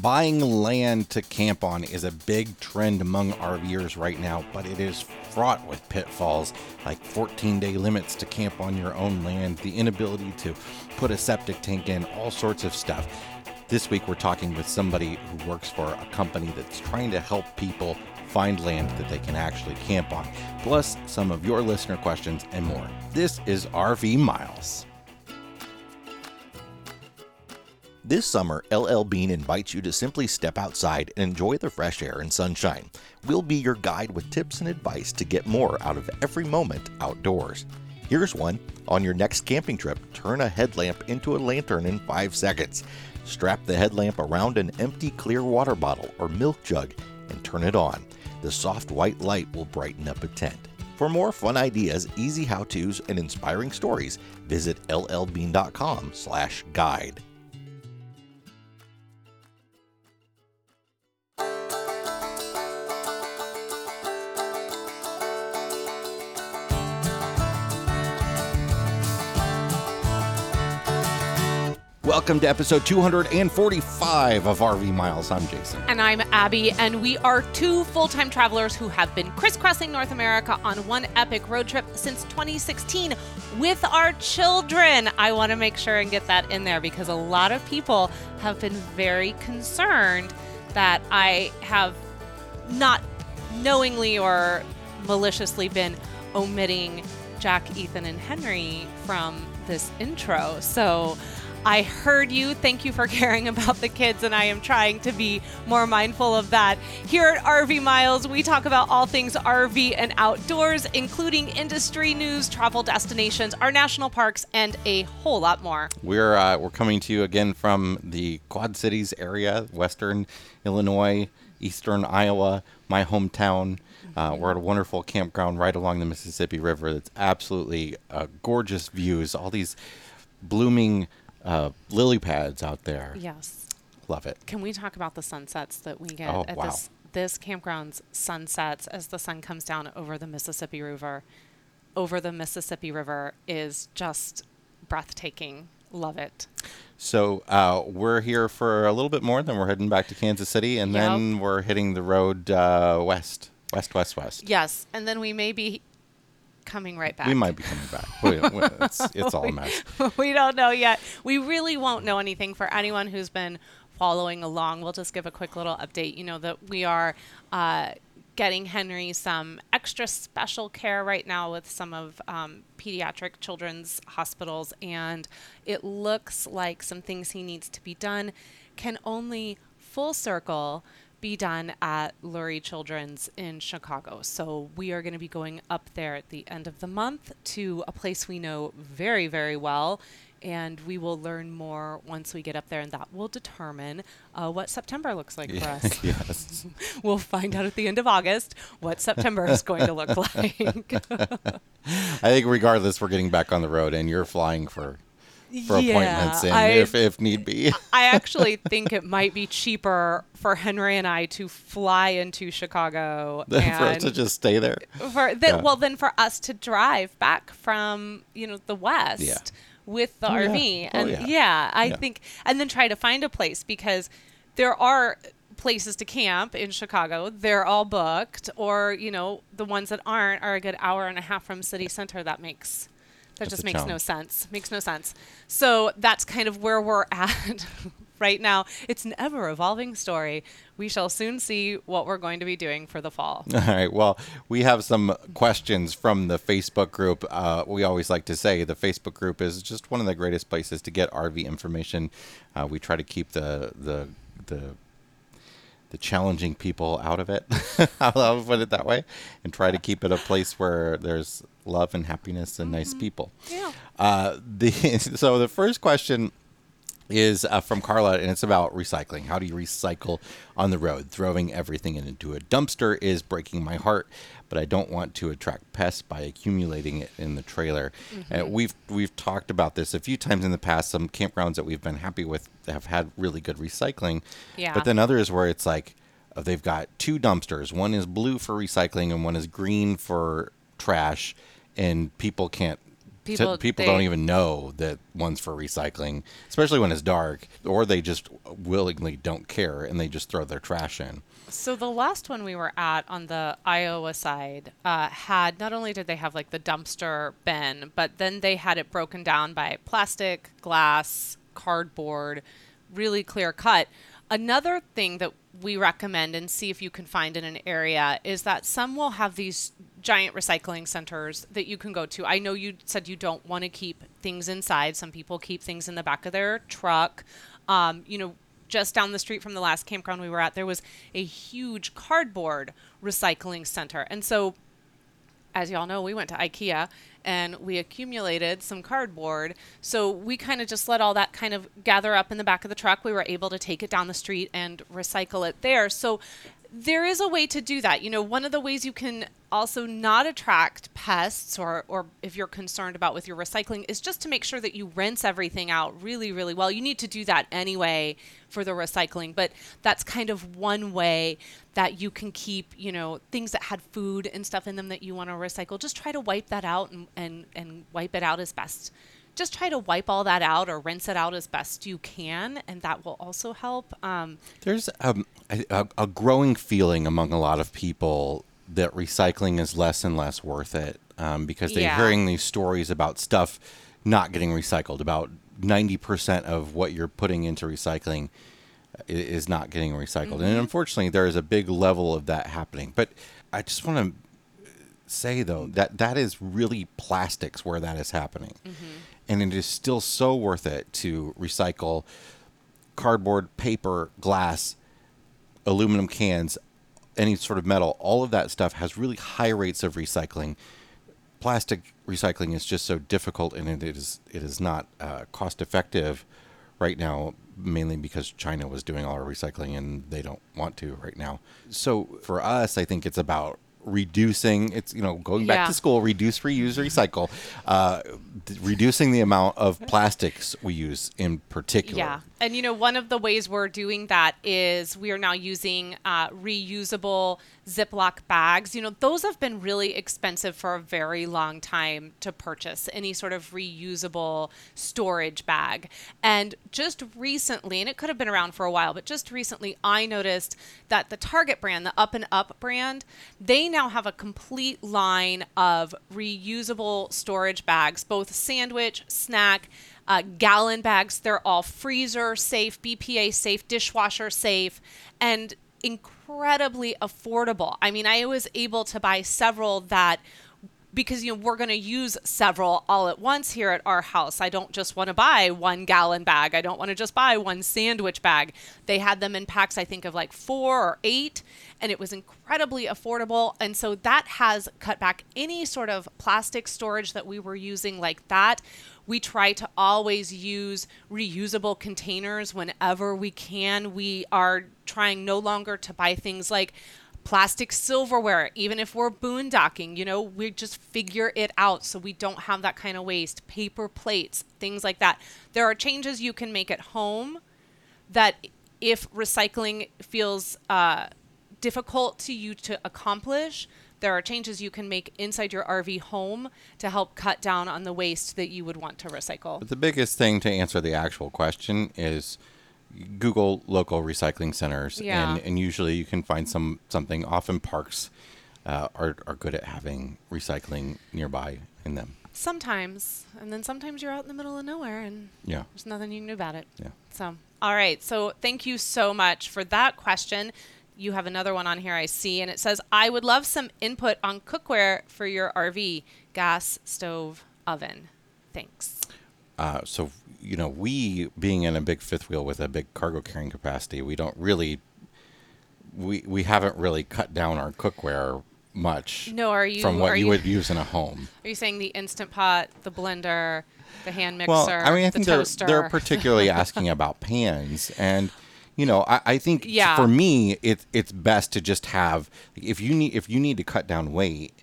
Buying land to camp on is a big trend among RVers right now, but it is fraught with pitfalls like 14 day limits to camp on your own land, the inability to put a septic tank in, all sorts of stuff. This week, we're talking with somebody who works for a company that's trying to help people find land that they can actually camp on, plus some of your listener questions and more. This is RV Miles. This summer, LL Bean invites you to simply step outside and enjoy the fresh air and sunshine. We'll be your guide with tips and advice to get more out of every moment outdoors. Here's one. On your next camping trip, turn a headlamp into a lantern in 5 seconds. Strap the headlamp around an empty clear water bottle or milk jug and turn it on. The soft white light will brighten up a tent. For more fun ideas, easy how-tos, and inspiring stories, visit llbean.com/guide. Welcome to episode 245 of RV Miles. I'm Jason. And I'm Abby, and we are two full time travelers who have been crisscrossing North America on one epic road trip since 2016 with our children. I want to make sure and get that in there because a lot of people have been very concerned that I have not knowingly or maliciously been omitting Jack, Ethan, and Henry from this intro. So, I heard you. Thank you for caring about the kids, and I am trying to be more mindful of that. Here at RV Miles, we talk about all things RV and outdoors, including industry news, travel destinations, our national parks, and a whole lot more. We're uh, we're coming to you again from the Quad Cities area, Western Illinois, Eastern Iowa, my hometown. Uh, we're at a wonderful campground right along the Mississippi River. That's absolutely uh, gorgeous views. All these blooming uh, lily pads out there. Yes. Love it. Can we talk about the sunsets that we get Oh, at wow. this this campground's sunsets as the sun comes down over the Mississippi River? Over the Mississippi River is just breathtaking. Love it. So uh, we're here for a little bit more, then we're heading back to Kansas City, and Yep. then we're hitting the road uh, west, west, west, west. Yes, and then we may be coming right back. We might be coming back. We- it's, it's all a mess. we don't know yet. We really won't know anything for anyone who's been following along. We'll just give a quick little update. You know that we are uh, getting Henry some extra special care right now with some of um, pediatric children's hospitals, and it looks like some things he needs to be done can only full circle be done at Lurie Children's in Chicago. So we are going to be going up there at the end of the month to a place we know very, very well. And we will learn more once we get up there, and that will determine uh, what September looks like for us. yes. we'll find out at the end of August what September is going to look like. I think regardless, we're getting back on the road, and you're flying for for Yeah, appointments, and I- if if need be. I actually think it might be cheaper for Henry and I to fly into Chicago for us and to just stay there. for that Yeah. well then for us to drive back from you know the west Yeah. with the Oh, yeah. RV Oh, and yeah. yeah, I Yeah. think and then try to find a place because there are places to camp in Chicago they're all booked or you know the ones that aren't are a good hour and a half from city center that makes that That's just makes no sense makes no sense so that's kind of where we're at right now it's an ever evolving story we shall soon see what we're going to be doing for the fall All right. Well, we have some questions from the Facebook group. Uh, we always like to say the Facebook group is just one of the greatest places to get RV information. Uh, we try to keep the the the the challenging people out of it. I'll put it that way, and try to keep it a place where there's love and happiness and nice people. Yeah. Uh, the so the first question is uh, from Carla, and it's about recycling. How do you recycle on the road? Throwing everything into a dumpster is breaking my heart, but I don't want to attract pests by accumulating it in the trailer. Uh, we've we've talked about this a few times in the past. Some campgrounds that we've been happy with have had really good recycling, Yeah. but then others where it's like uh, they've got two dumpsters. One is blue for recycling, and one is green for trash, and people can't People, people they- don't even know that one's for recycling, especially when it's dark, or they just willingly don't care and they just throw their trash in. So the last one we were at on the Iowa side uh, had not only did they have like the dumpster bin, but then they had it broken down by plastic, glass, cardboard, really clear cut. Another thing that we recommend and see if you can find in an area is that some will have these giant recycling centers that you can go to. I know you said you don't want to keep things inside. Some people keep things in the back of their truck. Um, you know, just down the street from the last campground we were at, there was a huge cardboard recycling center. And so, as y'all know, we went to IKEA and we accumulated some cardboard. So we kind of just let all that kind of gather up in the back of the truck. We were able to take it down the street and recycle it there. So there is a way to do that. You know, one of the ways you can also not attract pests or or if you're concerned about with your recycling is just to make sure that you rinse everything out really really well. You need to do that anyway for the recycling, but that's kind of one way that you can keep, you know, things that had food and stuff in them that you want to recycle. Just try to wipe that out and and and wipe it out as best just try to wipe all that out or rinse it out as best you can, and that will also help. Um, There's um, a, a, growing feeling among a lot of people that recycling is less and less worth it um, because they're Yeah. hearing these stories about stuff not getting recycled. About 90% of what you're putting into recycling is not getting recycled. And unfortunately, there is a big level of that happening. But I just want to say, though, that that is really plastics where that is happening. And it is still so worth it to recycle cardboard, paper, glass, aluminum cans, any sort of metal, all of that stuff has really high rates of recycling. Plastic recycling is just so difficult, and it is it is not uh, cost effective right now, mainly because China was doing all our recycling and they don't want to right now. So for us, I think it's about reducing it's you know going back Yeah. to school reduce reuse recycle uh, d- reducing the amount of plastics we use in particular Yeah. And you know, one of the ways we're doing that is we are now using uh, reusable Ziploc bags. You know, those have been really expensive for a very long time to purchase any sort of reusable storage bag. And just recently, and it could have been around for a while, but just recently, I noticed that the Target brand, the Up and Up brand, they now have a complete line of reusable storage bags, both sandwich, snack, uh, gallon bags. They're all freezer safe, BPA safe, dishwasher safe, and incredibly affordable. I mean, I was able to buy several that because you know we're going to use several all at once here at our house. I don't just want to buy one gallon bag. I don't want to just buy one sandwich bag. They had them in packs I think of like 4 or 8 and it was incredibly affordable and so that has cut back any sort of plastic storage that we were using like that. We try to always use reusable containers whenever we can. We are trying no longer to buy things like plastic silverware, even if we're boondocking, you know, we just figure it out so we don't have that kind of waste. Paper plates, things like that. There are changes you can make at home that if recycling feels uh, difficult to you to accomplish, there are changes you can make inside your RV home to help cut down on the waste that you would want to recycle. But the biggest thing to answer the actual question is Google local recycling centers, Yeah. and, and usually you can find some something. Often parks uh, are are good at having recycling nearby in them. Sometimes, and then sometimes you're out in the middle of nowhere and Yeah, There's nothing you can do about it. yeah. So, all right. So, thank you so much for that question. You have another one on here I see, and it says, I would love some input on cookware for your RV gas, stove, oven. Thanks. Uh, so you know, we being in a big fifth wheel with a big cargo carrying capacity, we don't really we we haven't really cut down our cookware much. No, are you- from what are you, you- would use in a home? Are you saying the instant pot, the blender, the hand mixer, Well, I mean, I think the they're toaster? they're particularly asking about pans, and you know, I, I think Yeah. for me, it it's best to just have if you need if you need to cut down weight,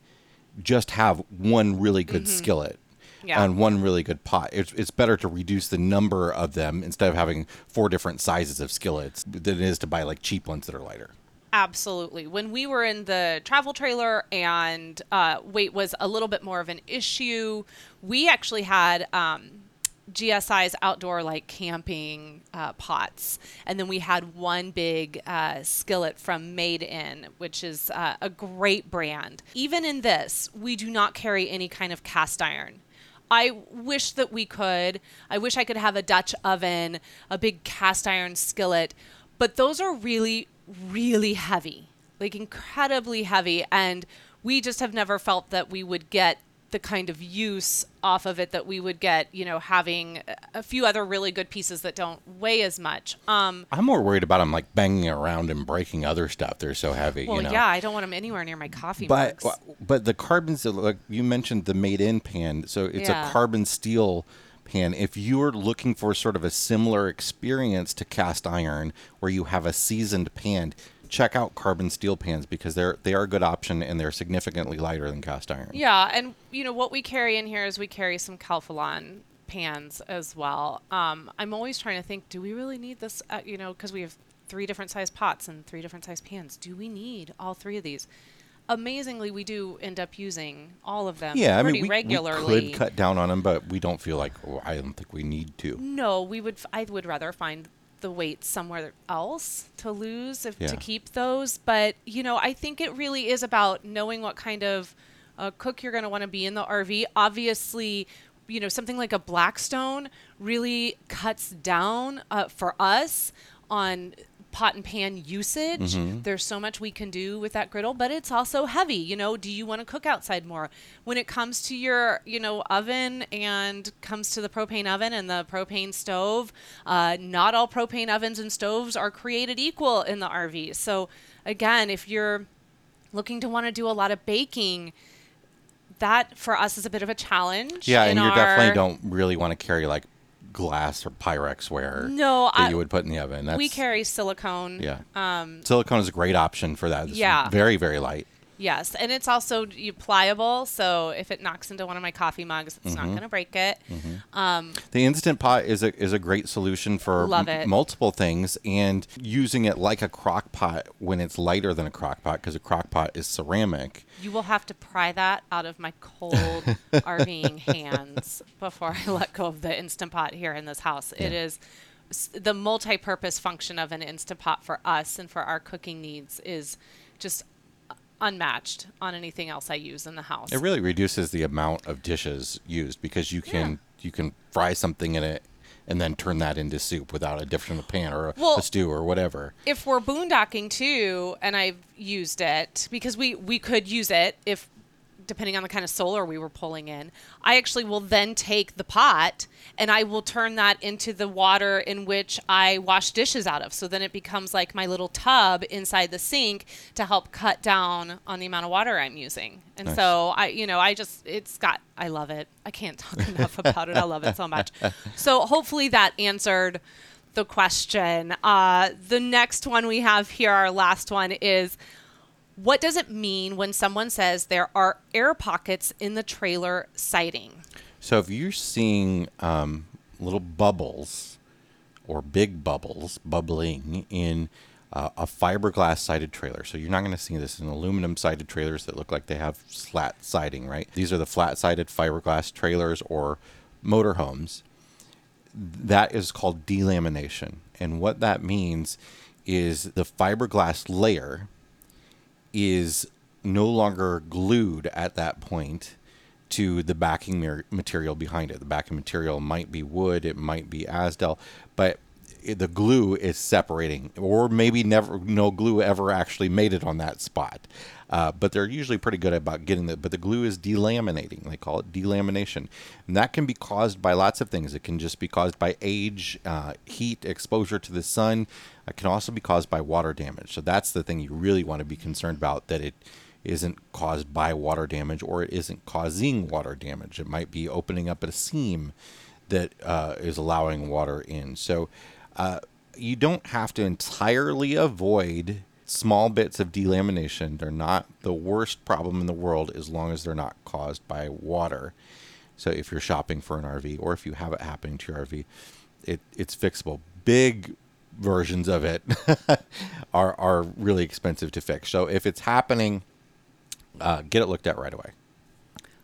just have one really good skillet. Yeah. And one really good pot. It's, it's better to reduce the number of them instead of having four different sizes of skillets than it is to buy like cheap ones that are lighter. Absolutely. When we were in the travel trailer and uh, weight was a little bit more of an issue, we actually had um, GSI's outdoor like camping uh, pots, and then we had one big uh, skillet from Made In, which is uh, a great brand. Even in this, we do not carry any kind of cast iron. I wish that we could. I wish I could have a Dutch oven, a big cast iron skillet, but those are really, really heavy, like incredibly heavy. And we just have never felt that we would get the kind of use off of it that we would get, you know, having a few other really good pieces that don't weigh as much. Um, I'm more worried about them like banging around and breaking other stuff. They're so heavy. well, you know? yeah, I don't want them anywhere near my coffee But mugs. but the carbons, steel, like you mentioned, the made-in pan. So it's Yeah. a carbon steel pan. If you're looking for sort of a similar experience to cast iron, where you have a seasoned pan, check out carbon steel pans because they're they are a good option and they're significantly lighter than cast iron. Yeah, and you know what we carry in here is we carry some Calphalon pans as well. Um, I'm always trying to think, do we really need this? Uh, you know, because we have three different size pots and three different size pans. Do we need all three of these? Amazingly, we do end up using all of them Yeah, I mean, we, we regularly. could cut down on them, but we don't feel like oh, I don't think we need to. No, we would. f- I would rather find the weight somewhere else to lose if, Yeah. to keep those. But you know, I think it really is about knowing what kind of uh, cook you're going to want to be in the RV. Obviously, you know something like a Blackstone really cuts down uh, for us on pot and pan usage. There's so much we can do with that griddle, but it's also heavy. You know, do you want to cook outside more? When it comes to your, you know, oven and comes to the propane oven and the propane stove, uh, not all propane ovens and stoves are created equal in the RV. So again, if you're looking to want to do a lot of baking, that for us is a bit of a challenge. Yeah, and you definitely don't really want to carry like glass or Pyrex ware No, that I- you would put in the oven. That's, we carry silicone. Yeah. Um, Silicone is a great option for that. It's Yeah. Very, very light. Yes, and it's also pliable, so if it knocks into one of my coffee mugs, it's Mm-hmm. not going to break it. Um, The instant pot is a is a great solution for m- multiple things, and using it like a crock pot when it's lighter than a crock pot because a crock pot is ceramic. you will have to pry that out of my cold RVing hands before I let go of the instant pot here in this house. It Yeah. is s- the multi-purpose function of an instant pot for us and for our cooking needs is just unmatched on anything else I use in the house. It really reduces the amount of dishes used because you can you can fry something in it and then turn that into soup without a different pan or a, Well- a stew or whatever. if we're boondocking too, and I've used it because we we could use it if depending on the kind of solar we were pulling in, I actually will then take the pot and I will turn that into the water in which I wash dishes out of. So then it becomes like my little tub inside the sink to help cut down on the amount of water I'm using. And Nice. so I, you know, I just, it's got, I love it. I can't talk enough about it. I love it so much. So hopefully that answered the question. Uh, the next one we have here, our last one is what does it mean when someone says there are air pockets in the trailer siding? So if you're seeing um, little bubbles or big bubbles bubbling in uh, a fiberglass sided trailer, so you're not going to see this in aluminum sided trailers that look like they have flat siding, right? These are the flat sided fiberglass trailers or motorhomes. That is called delamination. And what that means is the fiberglass layer is no longer glued at that point to the backing material behind it. The backing material might be wood, it might be Azdel, but the glue is separating, or maybe never no glue ever actually made it on that spot. Uh, but they're usually pretty good about getting it. But the glue is delaminating. They call it delamination, and that can be caused by lots of things. It can just be caused by age, uh, heat, exposure to the sun. It can also be caused by water damage. So that's the thing you really want to be concerned about. That it isn't caused by water damage or it isn't causing water damage. It might be opening up a seam that uh, is allowing water in. So uh, you don't have to entirely avoid small bits of delamination. They're not the worst problem in the world as long as they're not caused by water. So if you're shopping for an RV or if you have it happening to your RV, it, it's fixable. Big versions of it are are really expensive to fix. So if it's happening, uh, get it looked at right away.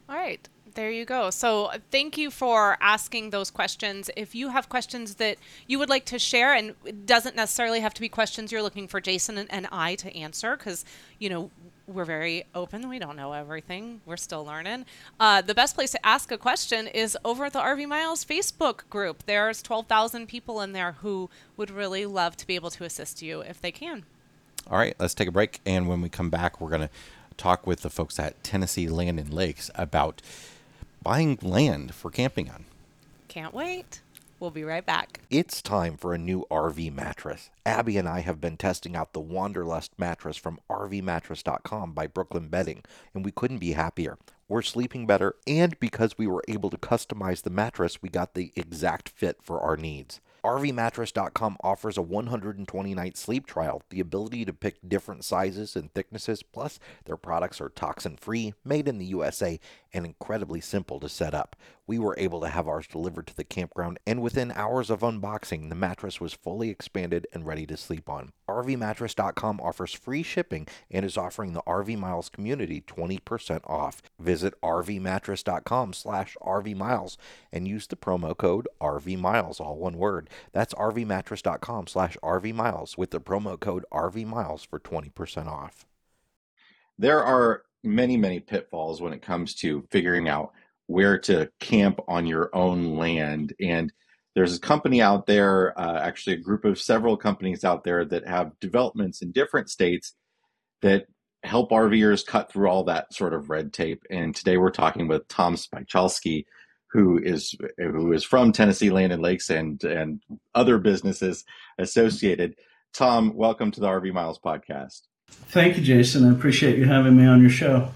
All right. There you go. So, thank you for asking those questions. If you have questions that you would like to share, and it doesn't necessarily have to be questions you're looking for Jason and, and I to answer, because, you know, we're very open. We don't know everything. We're still learning. Uh, the best place to ask a question is over at the RV Miles Facebook group. There's 12,000 people in there who would really love to be able to assist you if they can. All right, let's take a break. And when we come back, we're going to talk with the folks at Tennessee Land and Lakes about buying land for camping on. Can't wait. We'll be right back. It's time for a new RV mattress. Abby and I have been testing out the Wanderlust mattress from RVMattress.com by Brooklyn Bedding, and we couldn't be happier. We're sleeping better, and because we were able to customize the mattress, we got the exact fit for our needs. RVMattress.com offers a 120 night sleep trial, the ability to pick different sizes and thicknesses, plus, their products are toxin free, made in the USA, and incredibly simple to set up. We were able to have ours delivered to the campground, and within hours of unboxing, the mattress was fully expanded and ready to sleep on. RVMattress.com offers free shipping and is offering the RV Miles community 20% off. Visit RVMattress.com slash RVMiles and use the promo code RVMiles, all one word. That's RVMattress.com slash RVMiles with the promo code RVMiles for 20% off. There are many, many pitfalls when it comes to figuring out where to camp on your own land. And there's a company out there, uh, actually, a group of several companies out there that have developments in different states that help RVers cut through all that sort of red tape. And today we're talking with Tom Spychalski, who is who is from Tennessee Land and Lakes and and other businesses associated. Tom, welcome to the RV Miles podcast. Thank you, Jason. I appreciate you having me on your show.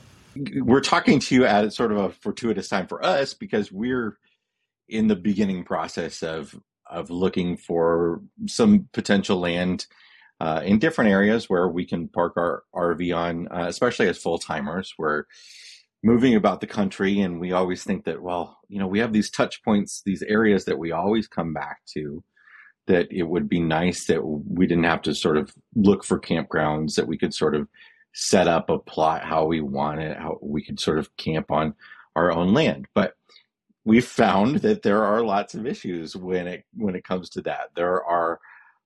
We're talking to you at sort of a fortuitous time for us because we're in the beginning process of of looking for some potential land uh, in different areas where we can park our RV on, uh, especially as full timers. We're moving about the country, and we always think that, well, you know, we have these touch points, these areas that we always come back to. That it would be nice that we didn't have to sort of look for campgrounds, that we could sort of set up a plot how we want it, how we could sort of camp on our own land. But we've found that there are lots of issues when it when it comes to that. There are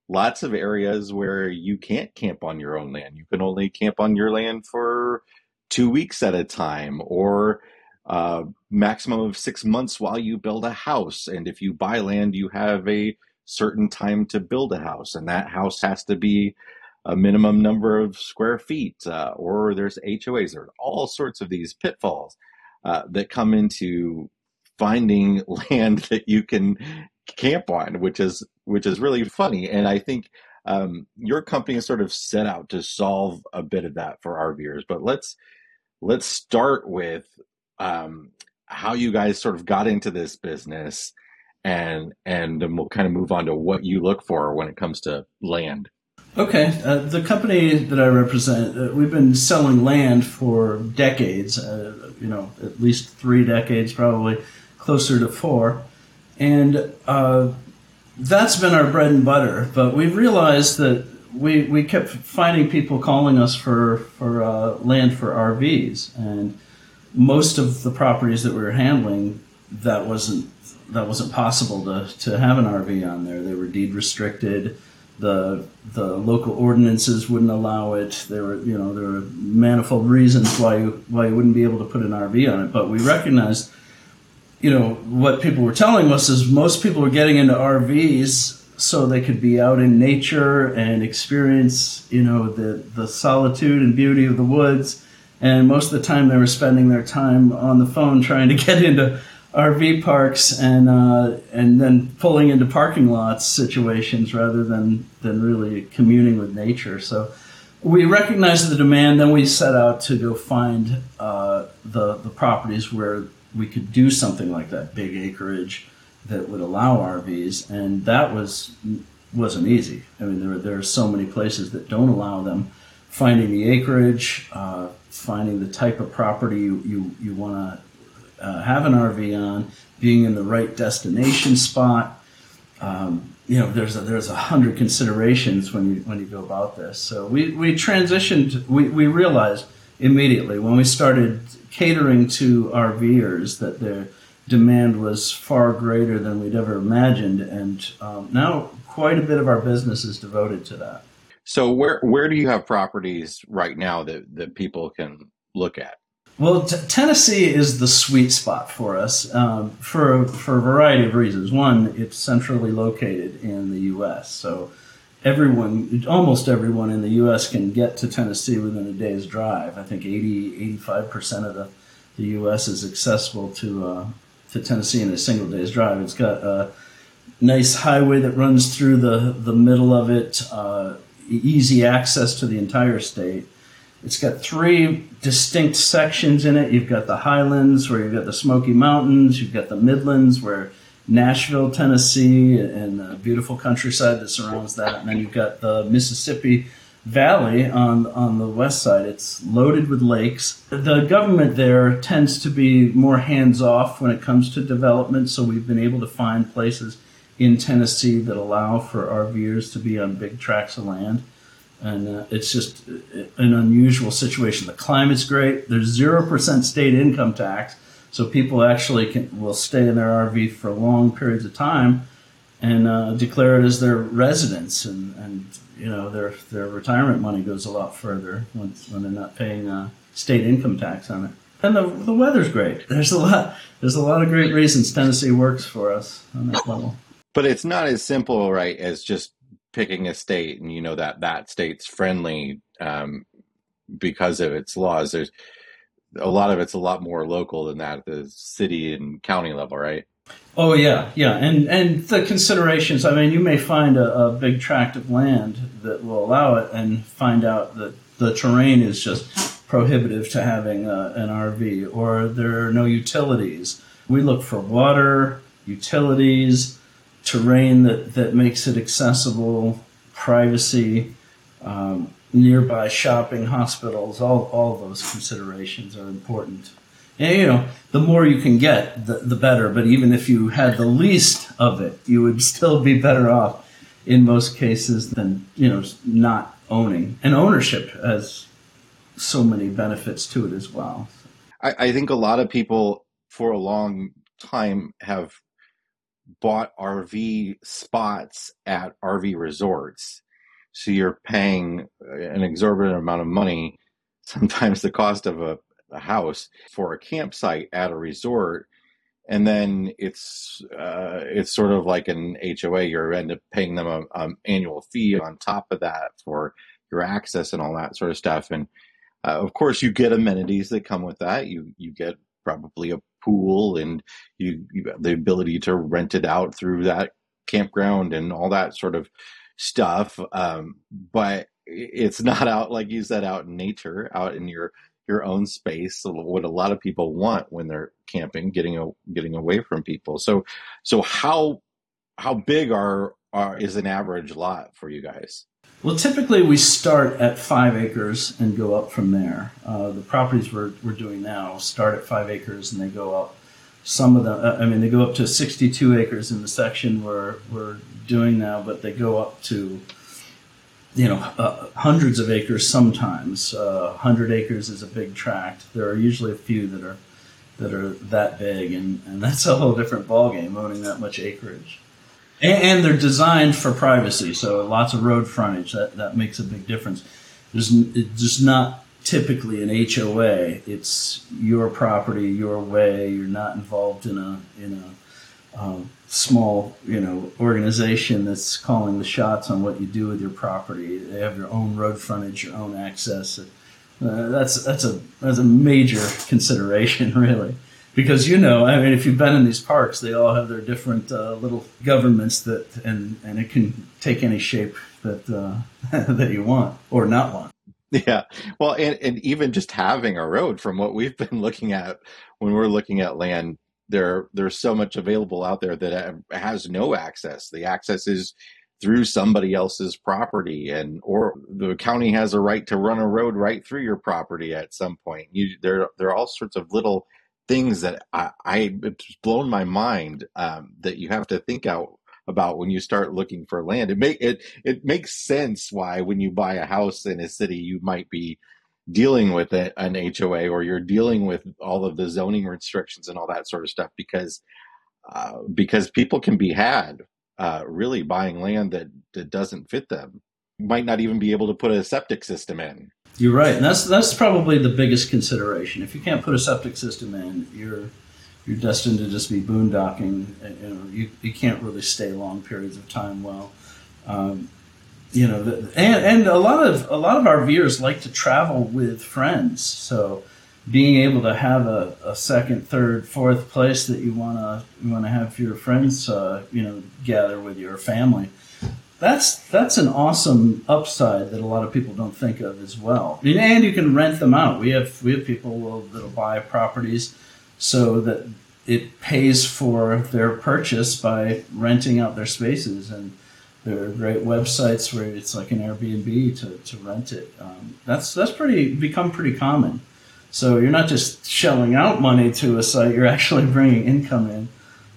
lots of areas where you can't camp on your own land. You can only camp on your land for two weeks at a time, or uh, maximum of six months while you build a house. And if you buy land, you have a certain time to build a house, and that house has to be a minimum number of square feet, uh, or there's HOAs. There's all sorts of these pitfalls uh, that come into finding land that you can camp on, which is which is really funny. And I think um, your company is sort of set out to solve a bit of that for RVers. But let's let's start with um, how you guys sort of got into this business, and and then we'll kind of move on to what you look for when it comes to land. Okay, uh, the company that I represent, uh, we've been selling land for decades. Uh, you know, at least three decades, probably closer to four, and uh, that's been our bread and butter. But we realized that we we kept finding people calling us for for uh, land for RVs, and most of the properties that we were handling, that wasn't that wasn't possible to to have an RV on there. They were deed restricted the the local ordinances wouldn't allow it. There were you know there were manifold reasons why you why you wouldn't be able to put an RV on it. But we recognized, you know, what people were telling us is most people were getting into RVs so they could be out in nature and experience you know the the solitude and beauty of the woods. And most of the time they were spending their time on the phone trying to get into RV parks and uh, and then pulling into parking lots situations rather than than really communing with nature. So we recognized the demand. Then we set out to go find uh, the the properties where we could do something like that, big acreage that would allow RVs, and that was wasn't easy. I mean, there there are so many places that don't allow them. Finding the acreage, uh, finding the type of property you you, you want to uh, have an RV on, being in the right destination spot. Um, you know, there's a, there's a hundred considerations when you when you go about this. So we, we transitioned. We, we realized immediately when we started catering to RVers that their demand was far greater than we'd ever imagined, and um, now quite a bit of our business is devoted to that. So where where do you have properties right now that that people can look at? Well, t- Tennessee is the sweet spot for us um, for for a variety of reasons. One, it's centrally located in the U.S., so everyone, almost everyone in the U.S. can get to Tennessee within a day's drive. I think 80, 85 percent of the the U.S. is accessible to uh, to Tennessee in a single day's drive. It's got a nice highway that runs through the the middle of it, uh, easy access to the entire state it's got three distinct sections in it. You've got the Highlands, where you've got the Smoky Mountains. You've got the Midlands, where Nashville, Tennessee, and the beautiful countryside that surrounds that. And then you've got the Mississippi Valley on on the west side. It's loaded with lakes. The government there tends to be more hands off when it comes to development. So we've been able to find places in Tennessee that allow for RVers to be on big tracts of land and uh, it's just an unusual situation. The climate's great. There's zero percent state income tax, so people actually can will stay in their RV for long periods of time and uh, declare it as their residence, and, and you know their their retirement money goes a lot further when, when they're not paying uh, state income tax on it. And the, the weather's great. There's a lot there's a lot of great reasons Tennessee works for us on that level. But it's not as simple, right, as just picking a state and you know that that state's friendly um, because of its laws there's a lot of it's a lot more local than that at the city and county level right? Oh yeah yeah and and the considerations i mean you may find a, a big tract of land that will allow it and find out that the terrain is just prohibitive to having a, an rv or there are no utilities. We look for water utilities terrain that, that makes it accessible, privacy, um, nearby shopping, hospitals, all, all those considerations are important. And, you know, the more you can get, the, the better. But even if you had the least of it, you would still be better off in most cases than, you know, not owning. And ownership has so many benefits to it as well. I, I think a lot of people for a long time have bought RV spots at RV resorts. So you're paying an exorbitant amount of money, sometimes the cost of a, a house for a campsite at a resort. And then it's uh, it's sort of like an HOA. You end up paying them an annual fee on top of that for your access and all that sort of stuff. And uh, of course, you get amenities that come with that. You you get probably a pool and you, you the ability to rent it out through that campground and all that sort of stuff. Um, but it's not out like you said out in nature, out in your your own space. What a lot of people want when they're camping, getting a, getting away from people. So so how how big are, are is an average lot for you guys? Well, typically we start at five acres and go up from there. Uh, the properties we're, we're doing now start at five acres and they go up. Some of them, uh, I mean, they go up to 62 acres in the section we're, we're doing now, but they go up to, you know, uh, hundreds of acres sometimes. Uh, 100 acres is a big tract. There are usually a few that are that are that big, and, and that's a whole different ballgame owning that much acreage and, and, they're designed for privacy. So lots of road frontage that that makes a big difference. There's it's just not typically an HOA. It's your property, your way. You're not involved in a in a um, small you know organization that's calling the shots on what you do with your property. They have your own road frontage, your own access. Uh, that's that's a that's a major consideration, really because you know, I mean, if you've been in these parks, they all have their different uh, little governments that, and and it can take any shape that uh, that you want or not want. Yeah, well, and and even just having a road, from what we've been looking at when we're looking at land, there there's so much available out there that has no access. The access is through somebody else's property and or the county has a right to run a road right through your property at some point you there there are all sorts of little things that I, I it's blown my mind um, that you have to think out about when you start looking for land. It make it it makes sense why when you buy a house in a city you might be dealing with it, an HOA or you're dealing with all of the zoning restrictions and all that sort of stuff because uh, because people can be had uh, really buying land that, that doesn't fit them. Might not even be able to put a septic system in. You're right, and that's that's probably the biggest consideration. If you can't put a septic system in, you're you're destined to just be boondocking. You know, you, you can't really stay long periods of time well. Um, you know, the, and, and a lot of a lot of our viewers like to travel with friends. So being able to have a, a second, third, fourth place that you wanna you wanna have your friends, uh, you know, gather with your family. That's that's an awesome upside that a lot of people don't think of as well. And you can rent them out. We have we have people that'll buy properties so that it pays for their purchase by renting out their spaces and there are great websites where it's like an Airbnb to, to rent it. Um, that's that's pretty become pretty common. So you're not just shelling out money to a site; you're actually bringing income in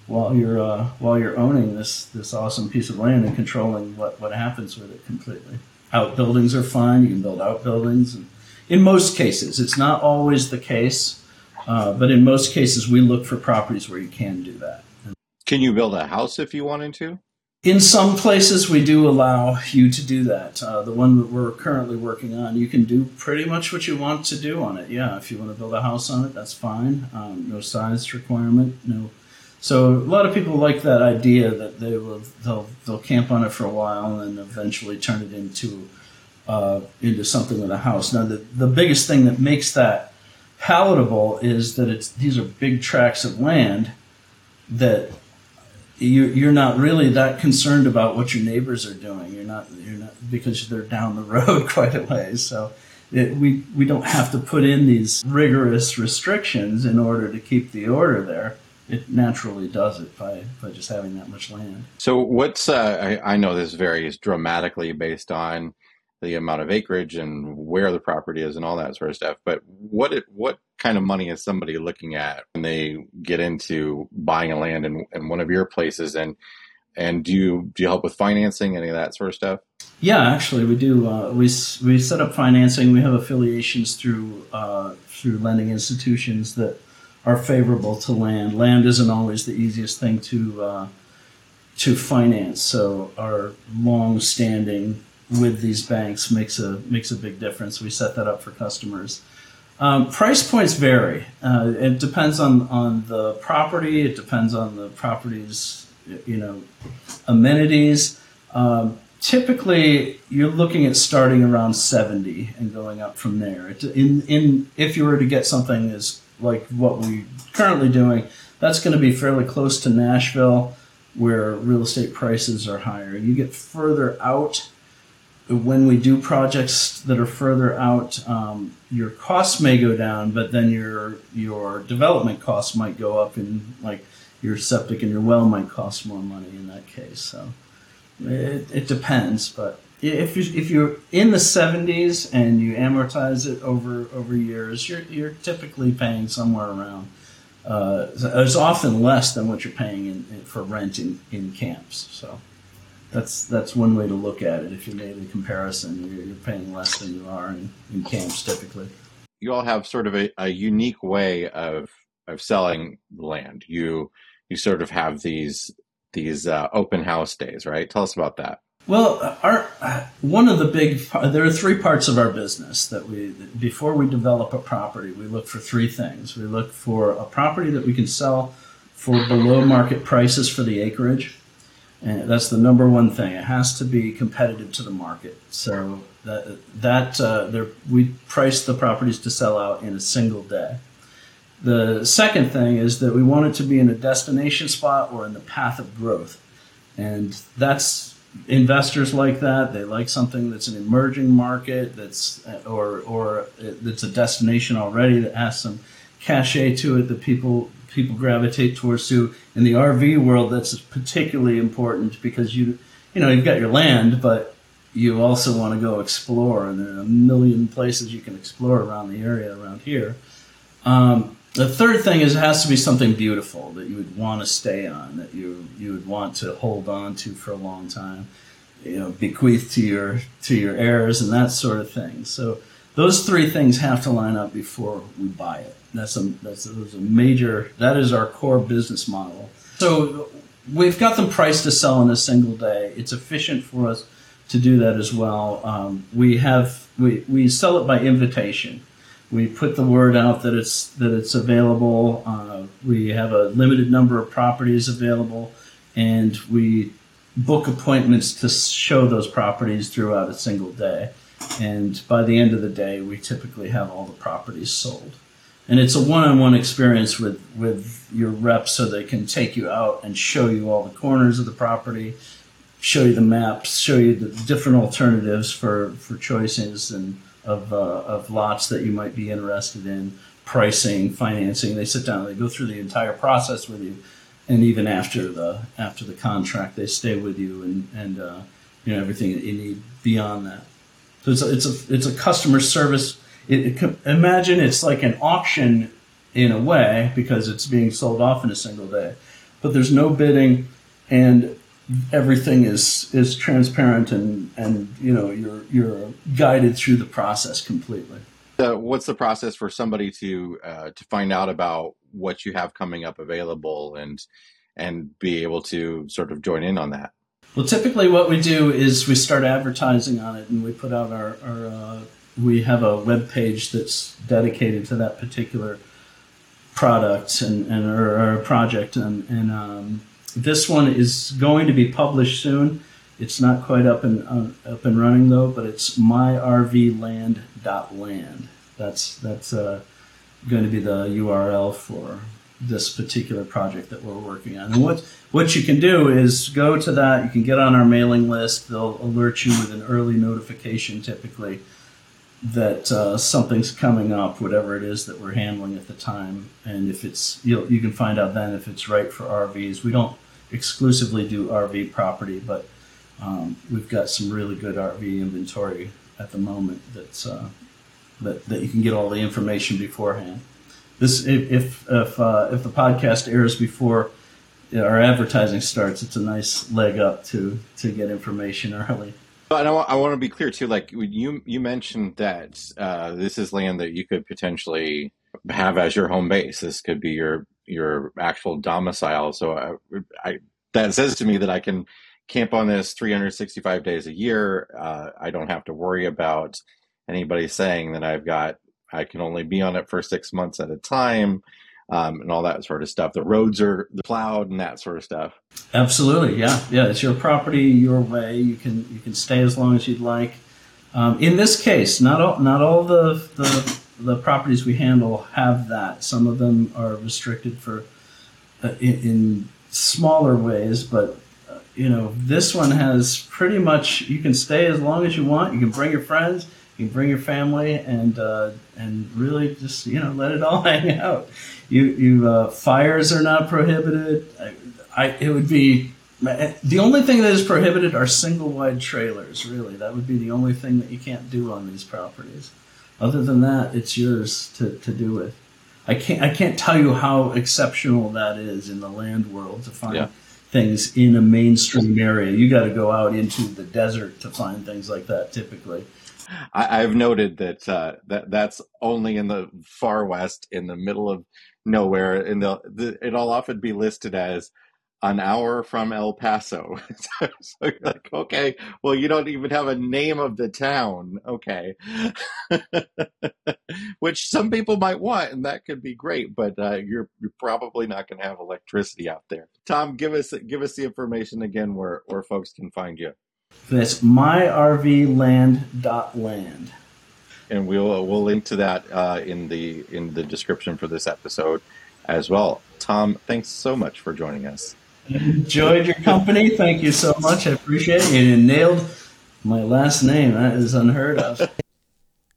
while you're uh, while you're owning this this awesome piece of land and controlling what, what happens with it completely. Outbuildings are fine; you can build outbuildings. And in most cases, it's not always the case, uh, but in most cases, we look for properties where you can do that. Can you build a house if you wanted to? In some places, we do allow you to do that. Uh, the one that we're currently working on, you can do pretty much what you want to do on it. Yeah, if you want to build a house on it, that's fine. Um, no size requirement. No. So a lot of people like that idea that they will they'll they'll camp on it for a while and eventually turn it into uh, into something with a house. Now the the biggest thing that makes that palatable is that it's these are big tracts of land that you're, you're not really that concerned about what your neighbors are doing. You're not, you're not because they're down the road quite a ways. So it, we, we don't have to put in these rigorous restrictions in order to keep the order there. It naturally does it by, by just having that much land. So what's, uh, I, I know this varies dramatically based on the amount of acreage and where the property is and all that sort of stuff. But what it, what kind of money is somebody looking at when they get into buying a land in, in one of your places and and do you do you help with financing any of that sort of stuff? Yeah, actually, we do. Uh, we we set up financing. We have affiliations through uh, through lending institutions that are favorable to land. Land isn't always the easiest thing to uh, to finance, so our long standing with these banks makes a makes a big difference. We set that up for customers. Um, price points vary. Uh, it depends on, on the property. It depends on the property's you know amenities. Um, typically, you're looking at starting around seventy and going up from there. In in if you were to get something as like what we're currently doing, that's going to be fairly close to Nashville, where real estate prices are higher. You get further out when we do projects that are further out, um, your costs may go down, but then your your development costs might go up, and like your septic and your well might cost more money in that case. So it, it depends, but if you if you're in the 70s and you amortize it over over years, you're you're typically paying somewhere around. Uh, it's often less than what you're paying in, in, for rent in, in camps. So that's that's one way to look at it. If you made a comparison, you're, you're paying less than you are in, in camps typically. You all have sort of a, a unique way of of selling land. You you sort of have these these uh, open house days, right? Tell us about that. Well, our one of the big there are three parts of our business that we before we develop a property, we look for three things. We look for a property that we can sell for below market prices for the acreage. And that's the number one thing. It has to be competitive to the market. So that that uh, we price the properties to sell out in a single day. The second thing is that we want it to be in a destination spot or in the path of growth, and that's investors like that. They like something that's an emerging market that's or or that's a destination already that has some cachet to it that people people gravitate towards too. In the RV world, that's particularly important because you, you know, you've got your land, but you also want to go explore, and there are a million places you can explore around the area around here. Um, The third thing is it has to be something beautiful that you would want to stay on, that you you would want to hold on to for a long time, you know, bequeath to your to your heirs and that sort of thing. So those three things have to line up before we buy it. That's a that's a, that's a major. That is our core business model. So we've got them priced to sell in a single day. It's efficient for us to do that as well. Um, we have we, we sell it by invitation. We put the word out that it's that it's available. Uh, we have a limited number of properties available, and we book appointments to show those properties throughout a single day. And by the end of the day, we typically have all the properties sold. And it's a one-on-one experience with with your reps, so they can take you out and show you all the corners of the property, show you the maps, show you the different alternatives for for choices and of uh, of lots that you might be interested in, pricing, financing. They sit down, they go through the entire process with you, and even after the after the contract, they stay with you and and uh, you know everything that you need beyond that. So it's a, it's a it's a customer service. It, it, imagine it's like an auction in a way because it's being sold off in a single day, but there's no bidding, and everything is is transparent and and you know you're you're guided through the process completely. Uh, what's the process for somebody to uh, to find out about what you have coming up available and and be able to sort of join in on that? Well, typically what we do is we start advertising on it and we put out our, our uh, we have a web page that's dedicated to that particular product and, and or, or project and, and um, this one is going to be published soon. It's not quite up and uh, up and running though, but it's myrvland.land. That's that's uh, going to be the URL for this particular project that we're working on. And what what you can do is go to that. You can get on our mailing list. They'll alert you with an early notification, typically, that uh, something's coming up, whatever it is that we're handling at the time. And if it's you you can find out then if it's right for RVs. We don't exclusively do RV property, but um, we've got some really good RV inventory at the moment that's uh, that that you can get all the information beforehand. This if if if, uh, if the podcast airs before our advertising starts, it's a nice leg up to to get information early. But I, I want to be clear too. Like you you mentioned that uh, this is land that you could potentially have as your home base. This could be your your actual domicile. So I, I, that says to me that I can camp on this 365 days a year. Uh, I don't have to worry about anybody saying that I've got I can only be on it for six months at a time. Um, and all that sort of stuff. The roads are the plowed and that sort of stuff. Absolutely, yeah, yeah. It's your property, your way. You can you can stay as long as you'd like. Um, in this case, not all not all the, the the properties we handle have that. Some of them are restricted for uh, in, in, smaller ways, but uh, you know this one has pretty much. You can stay as long as you want. You can bring your friends. You can bring your family and uh, and really just you know let it all hang out. You you uh, fires are not prohibited. I, I, it would be the only thing that is prohibited are single wide trailers. Really, that would be the only thing that you can't do on these properties. Other than that, it's yours to, to do with. I can't I can't tell you how exceptional that is in the land world to find yeah. things in a mainstream area. You got to go out into the desert to find things like that. Typically, I, have noted that uh, that that's only in the far west, in the middle of nowhere, and the, the it'll often be listed as an hour from El Paso. so you're like, okay, well, you don't even have a name of the town. Okay. Which some people might want, and that could be great, but uh, you're, you're probably not going to have electricity out there. Tom, give us give us the information again where, where folks can find you. That's myrvland.land. And we'll we'll link to that uh, in the in the description for this episode as well. Tom, thanks so much for joining us. Enjoyed your company. Thank you so much. I appreciate it. You nailed my last name. That is unheard of.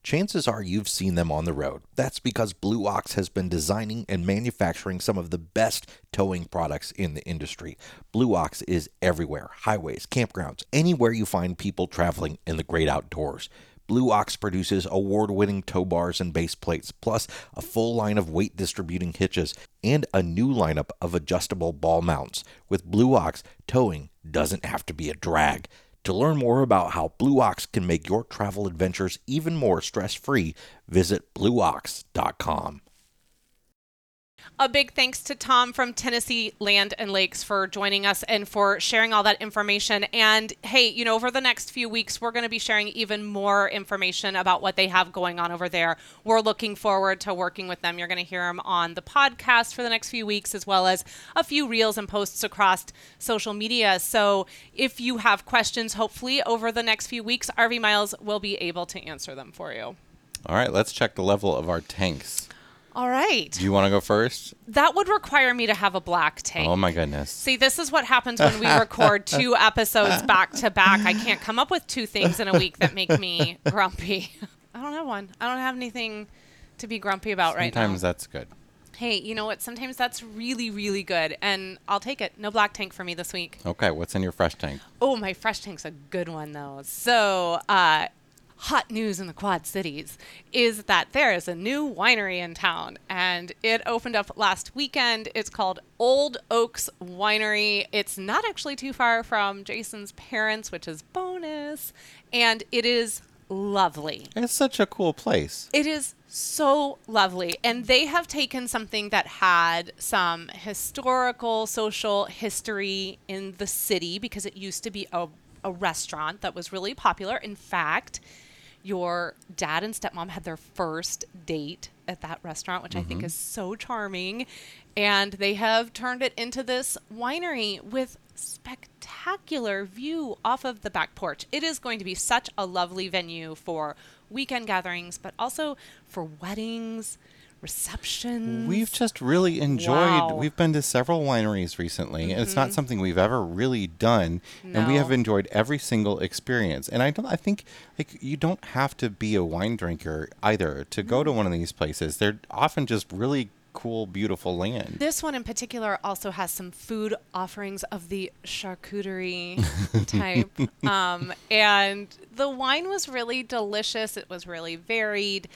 Chances are you've seen them on the road. That's because Blue Ox has been designing and manufacturing some of the best towing products in the industry. Blue Ox is everywhere highways, campgrounds, anywhere you find people traveling in the great outdoors. Blue Ox produces award winning tow bars and base plates, plus a full line of weight distributing hitches and a new lineup of adjustable ball mounts. With Blue Ox, towing doesn't have to be a drag. To learn more about how Blue Ox can make your travel adventures even more stress free, visit blueox.com. A big thanks to Tom from Tennessee Land and Lakes for joining us and for sharing all that information. And hey, you know, over the next few weeks, we're going to be sharing even more information about what they have going on over there. We're looking forward to working with them. You're going to hear them on the podcast for the next few weeks, as well as a few reels and posts across social media. So if you have questions, hopefully over the next few weeks, RV Miles will be able to answer them for you. All right, let's check the level of our tanks. All right. Do you want to go first? That would require me to have a black tank. Oh my goodness. See, this is what happens when we record two episodes back to back. I can't come up with two things in a week that make me grumpy. I don't have one. I don't have anything to be grumpy about right now. Sometimes that's good. Hey, you know what? Sometimes that's really, really good, and I'll take it. No black tank for me this week. Okay, what's in your fresh tank? Oh, my fresh tank's a good one though. So, uh, hot news in the Quad Cities is that there is a new winery in town, and it opened up last weekend. It's called Old Oaks Winery. It's not actually too far from Jason's parents, which is bonus, and it is lovely. It's such a cool place. It is so lovely. And they have taken something that had some historical, social history in the city because it used to be a, a restaurant that was really popular. In fact, your dad and stepmom had their first date at that restaurant, which I think mm-hmm. is so charming. And they have turned it into this winery with spectacular view off of the back porch. It is going to be such a lovely venue for weekend gatherings, but also for weddings, receptions. We've just really enjoyed. Wow. Mm-hmm. We've been to several wineries recently, and it's not something we've ever really done, and we have enjoyed every single experience. And I don't. I think like you don't have to be a wine drinker either to go Mm-hmm. to one of these places. They're often just really cool, beautiful land. This one in particular also has some food offerings of the charcuterie type. Um, and the wine was really delicious. It was really varied.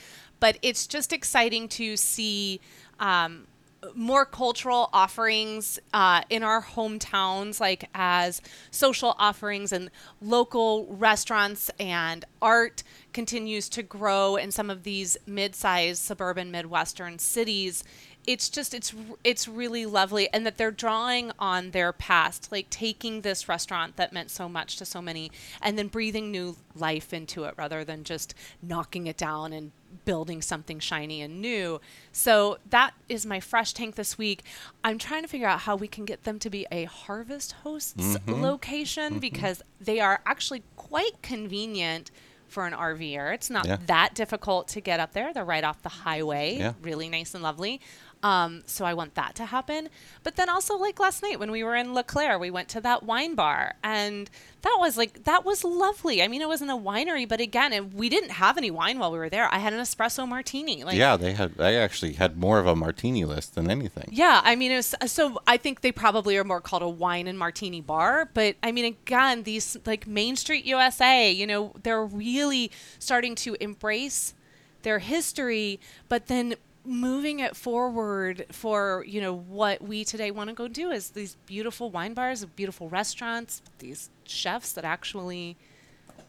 But it's just exciting to see um, more cultural offerings uh, in our hometowns, like as social offerings and local restaurants and art continues to grow in some of these mid-sized suburban Midwestern cities. It's just it's it's really lovely, and that they're drawing on their past, like taking this restaurant that meant so much to so many, and then breathing new life into it rather than just knocking it down and building something shiny and new. So that is my fresh tank this week. I'm trying to figure out how we can get them to be a Harvest Hosts mm-hmm. location mm-hmm. because they are actually quite convenient for an RVer. It's not Yeah. that difficult to get up there. They're right off the highway. Yeah. Really nice and lovely. Um, so I want that to happen. But then also like last night when we were in LeClaire, we went to that wine bar and that was like that was lovely. I mean, it wasn't a winery, but again, it, we didn't have any wine while we were there. I had an espresso martini. Like yeah, they had. They actually had more of a martini list than anything. yeah, I mean, it was, so I think they probably are more called a wine and martini bar. But I mean, again, these like Main Street USA, you know, they're really starting to embrace their history, but then moving it forward for you know what we today want to go do is these beautiful wine bars, beautiful restaurants, these chefs that actually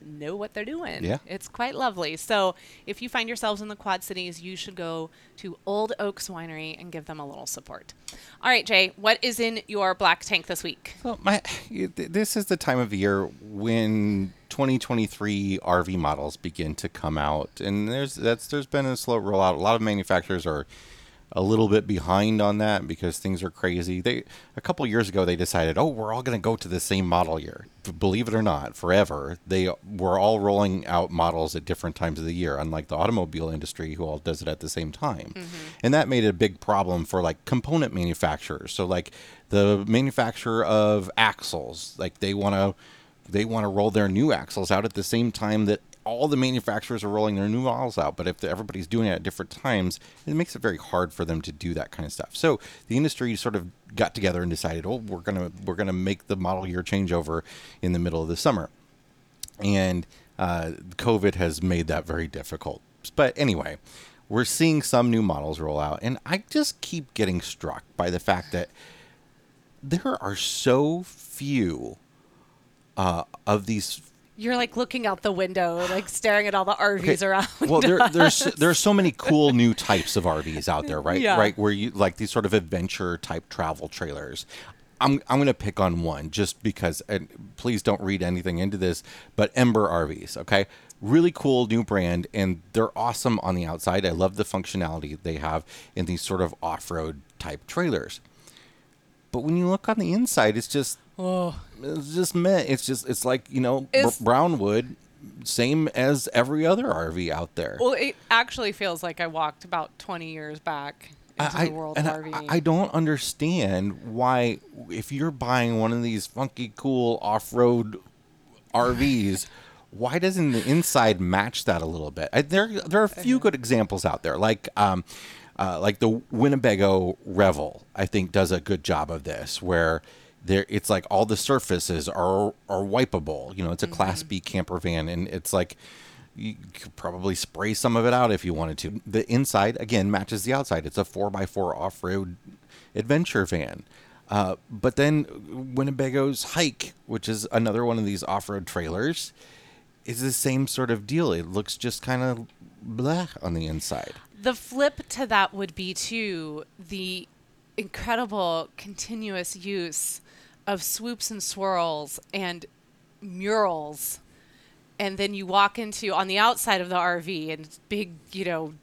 know what they're doing. Yeah. It's quite lovely. So if you find yourselves in the Quad Cities, you should go to Old Oaks Winery and give them a little support. All right, Jay, what is in your black tank this week? Well, my this is the time of year when 2023 RV models begin to come out, and there's that's there's been a slow rollout. A lot of manufacturers are a little bit behind on that because things are crazy. They a couple years ago they decided, oh, we're all going to go to the same model year. Believe it or not, forever they were all rolling out models at different times of the year, unlike the automobile industry who all does it at the same time. Mm-hmm. And that made it a big problem for like component manufacturers. So like the manufacturer of axles, like they want to they want to roll their new axles out at the same time that all the manufacturers are rolling their new models out. But if everybody's doing it at different times, it makes it very hard for them to do that kind of stuff. So the industry sort of got together and decided, oh, we're gonna we're gonna make the model year changeover in the middle of the summer. And Uh, COVID has made that very difficult. But anyway, we're seeing some new models roll out, and I just keep getting struck by the fact that there are so few uh, of these You're like looking out the window, like staring at all the RVs Okay, around. Well, there, there's there's so many cool new types of RVs out there, right? Yeah. Right, where you like these sort of adventure type travel trailers. I'm I'm gonna pick on one just because, and please don't read anything into this, but Ember RVs, okay, really cool new brand, and they're awesome on the outside. I love the functionality they have in these sort of off-road type trailers. But when you look on the inside, it's just it's just meh. It's just it's like you know br- It's- Brownwood, same as every other RV out there. Well, it actually feels like I walked about 20 years back into I, the world and of I- I don't understand why, if you're buying one of these funky, cool off-road RVs, why doesn't the inside match that a little bit? I, there, there are a few good examples out there, like, um, uh, like the Winnebago Revel. I think does a good job of this, where there, it's like all the surfaces are are wipeable. You know, it's a Class B camper van, and it's like you could probably spray some of it out if you wanted to. The inside again matches the outside. It's a four x four off road adventure van. Uh, but then Winnebago's Hike, which is another one of these off road trailers, is the same sort of deal. It looks just kind of blah on the inside. The flip to that would be too the incredible continuous use of swoops and swirls and murals. And then you walk into on the outside of the RV and big you know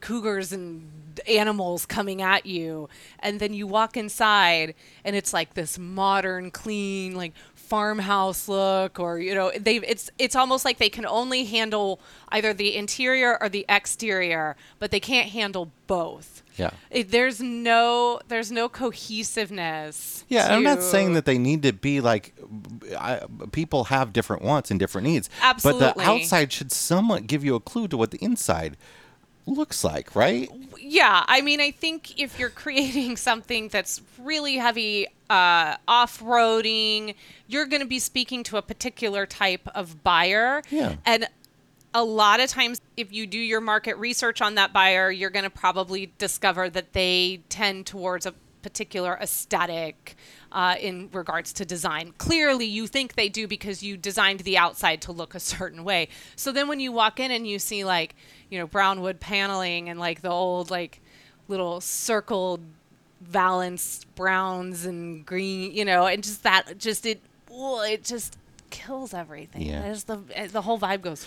cougars and animals coming at you. And then you walk inside and it's like this modern clean like farmhouse look or you know they it's it's almost like they can only handle either the interior or the exterior but they can't handle both Yeah. It- there's no there's no cohesiveness Yeah, I'm not saying that they need to be like I, people have different wants and different needs. Absolutely. But the outside should somewhat give you a clue to what the inside looks like, right? yeah i mean i think if you're creating something that's really heavy uh, off-roading you're going to be speaking to a particular type of buyer Yeah. and a lot of times if you do your market research on that buyer you're going to probably discover that they tend towards a particular aesthetic uh, in regards to design. Clearly you think they do because you designed the outside to look a certain way. So then when you walk in and you see like you know brown wood paneling and like the old like little circled valance browns and green you know and just that just it it just kills everything Yeah. There's the the whole vibe goes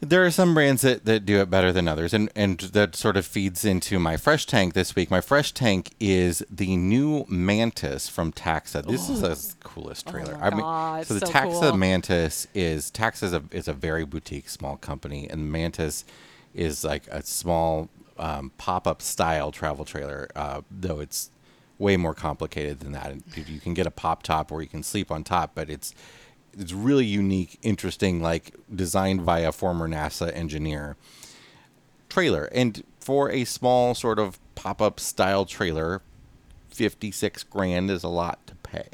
There are some brands that, that do it better than others, and, and that sort of feeds into my fresh tank this week. My fresh tank is the new Mantis from Taxa. This is the coolest trailer. Oh my God, so the so Taxa cool. Mantis is Taxa is a is a very boutique small company, and Mantis is like a small um, pop up style travel trailer, uh, though it's way more complicated than that. You can get a pop top where you can sleep on top, but it's it's really unique, interesting, like designed by a former NASA engineer trailer. And for a small sort of pop up style trailer, 56 grand is a lot to pay.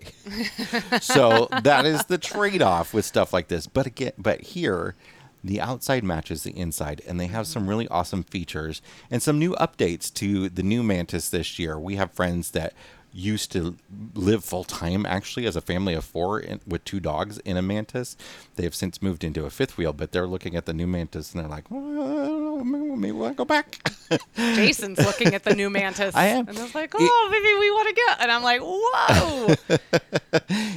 so that is the trade off with stuff like this. But again, but here, the outside matches the inside, and they have some really awesome features and some new updates to the new Mantis this year. We have friends that used to live full time actually as a family of four in, with two dogs in a Mantis. They have since moved into a fifth wheel, but they're looking at the new Mantis and they're like, well, I don't know, maybe, we'll go back. Jason's looking at the new mantis I am. and it's like It- oh maybe we want to get and I'm like whoa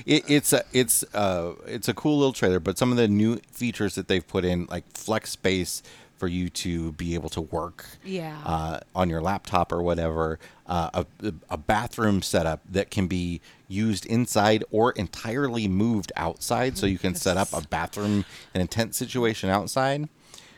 it, it's a it's uh it's a cool little trailer, but some of the new features that they've put in, like flex space for you to be able to work, Yeah. uh, on your laptop or whatever, uh, a a bathroom setup that can be used inside or entirely moved outside, so you can set up a bathroom in a tent situation outside.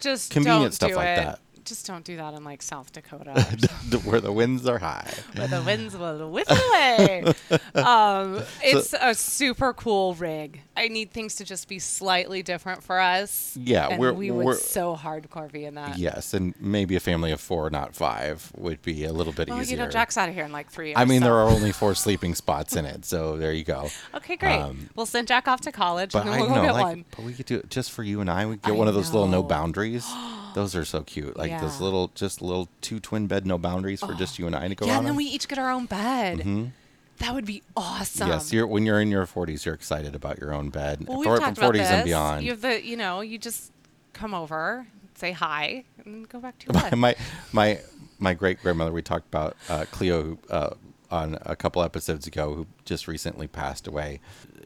just Convenient don't stuff do like it. that. Just don't do that in like South Dakota. where the winds are high. where the winds will whip away. um, it's a super cool rig. I need things to just be slightly different for us. Yeah, and we're- we would we're- so hardcore be in that. Yes, and maybe a family of four, not five, would be a little bit Well, easier. you know, Jack's out of here in like three years. I mean, so- there are only four sleeping spots in it, so there you go. Okay, great. um, we'll send Jack off to college, But and then I we'll know, get like, one. but we could do it just for you and I. We could get I one of those little no boundaries. Those are so cute. Like those little, just little two twin bed no boundaries for just you and I to go Yeah, on. and then in. we each get our own bed. That would be awesome. Yes, you're when you're in your 40s, you're excited about your own bed. Well, we've for talked about 40s this. and beyond. You have the, you know, you just come over, say hi, and go back to your bed. my my my great grandmother. We talked about uh, Cleo uh, on a couple episodes ago, who just recently passed away.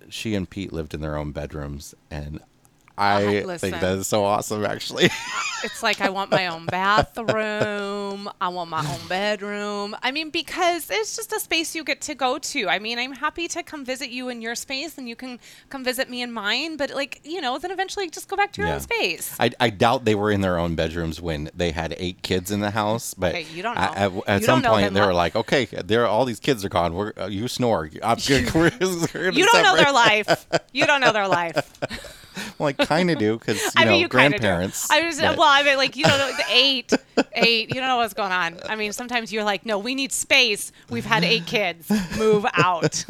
She and Pete lived in their own bedrooms, and I listen. think that is so awesome. Actually, It's like I want my own bathroom. I want my own bedroom. I mean, because it's just a space you get to go to. I mean, I'm happy to come visit you in your space and you can come visit me in mine. But, like, you know, then eventually just go back to your Yeah. own space. I, I doubt they were in their own bedrooms when they had eight kids in the house. But Okay, you don't at- know. At, at You some point, they were li- like, "Okay, there, all these kids are gone. We're, uh, you snore. I'm good. We're, we're You don't know their life. You don't know their life. Well, I kind of do because you I know mean, you kind of grandparents. I was but- well. I mean, like you don't know the eight, eight. You don't know what's going on. I mean, sometimes you're like, no, we need space. We've had eight kids. Move out.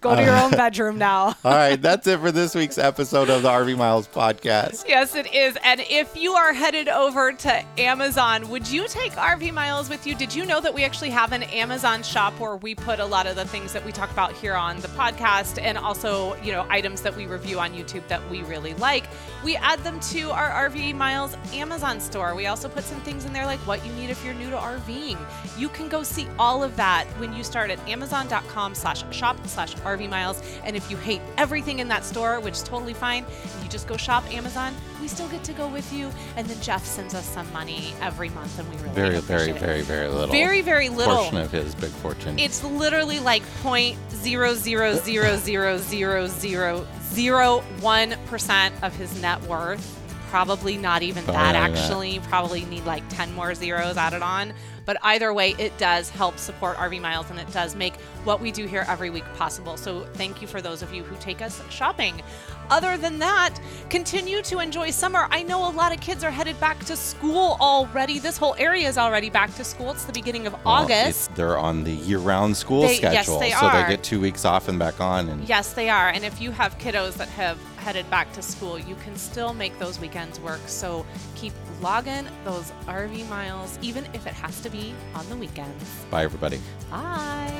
Go to your own bedroom now. all right, that's it for this week's episode of the RV Miles podcast. Yes, it is. And if you are headed over to Amazon, would you take RV Miles with you? Did you know that we actually have an Amazon shop where we put a lot of the things that we talk about here on the podcast and also, you know, items that we review on YouTube that we really like? We add them to our RV Miles Amazon store. We also put some things in there like what you need if you're new to RVing. You can go see all of that when you start at amazon.com slash shop slash RV Miles. And if you hate everything in that store, which is totally fine, you just go shop Amazon, we still get to go with you. And then Jeff sends us some money every month and we really Very, very, it. very, very little. Very, very little. portion of his big fortune. It's literally like point zero zero zero zero zero zero zero one percent of his net worth. Probably not even Probably that. even that. Actually, probably need like ten more zeros added on. But either way, it does help support RV Miles, and it does make what we do here every week possible. So thank you for those of you who take us shopping. Other than that, continue to enjoy summer. I know a lot of kids are headed back to school already. This whole area is already back to school. It's the beginning of Well, August. they're on the year-round school They- yes, schedule, they so are. they get two weeks off and back on. And Yes, they are. And if you have kiddos that have headed back to school, you can still make those weekends work. So keep logging those RV miles, even if it has to be on the weekends. Bye, everybody. Bye.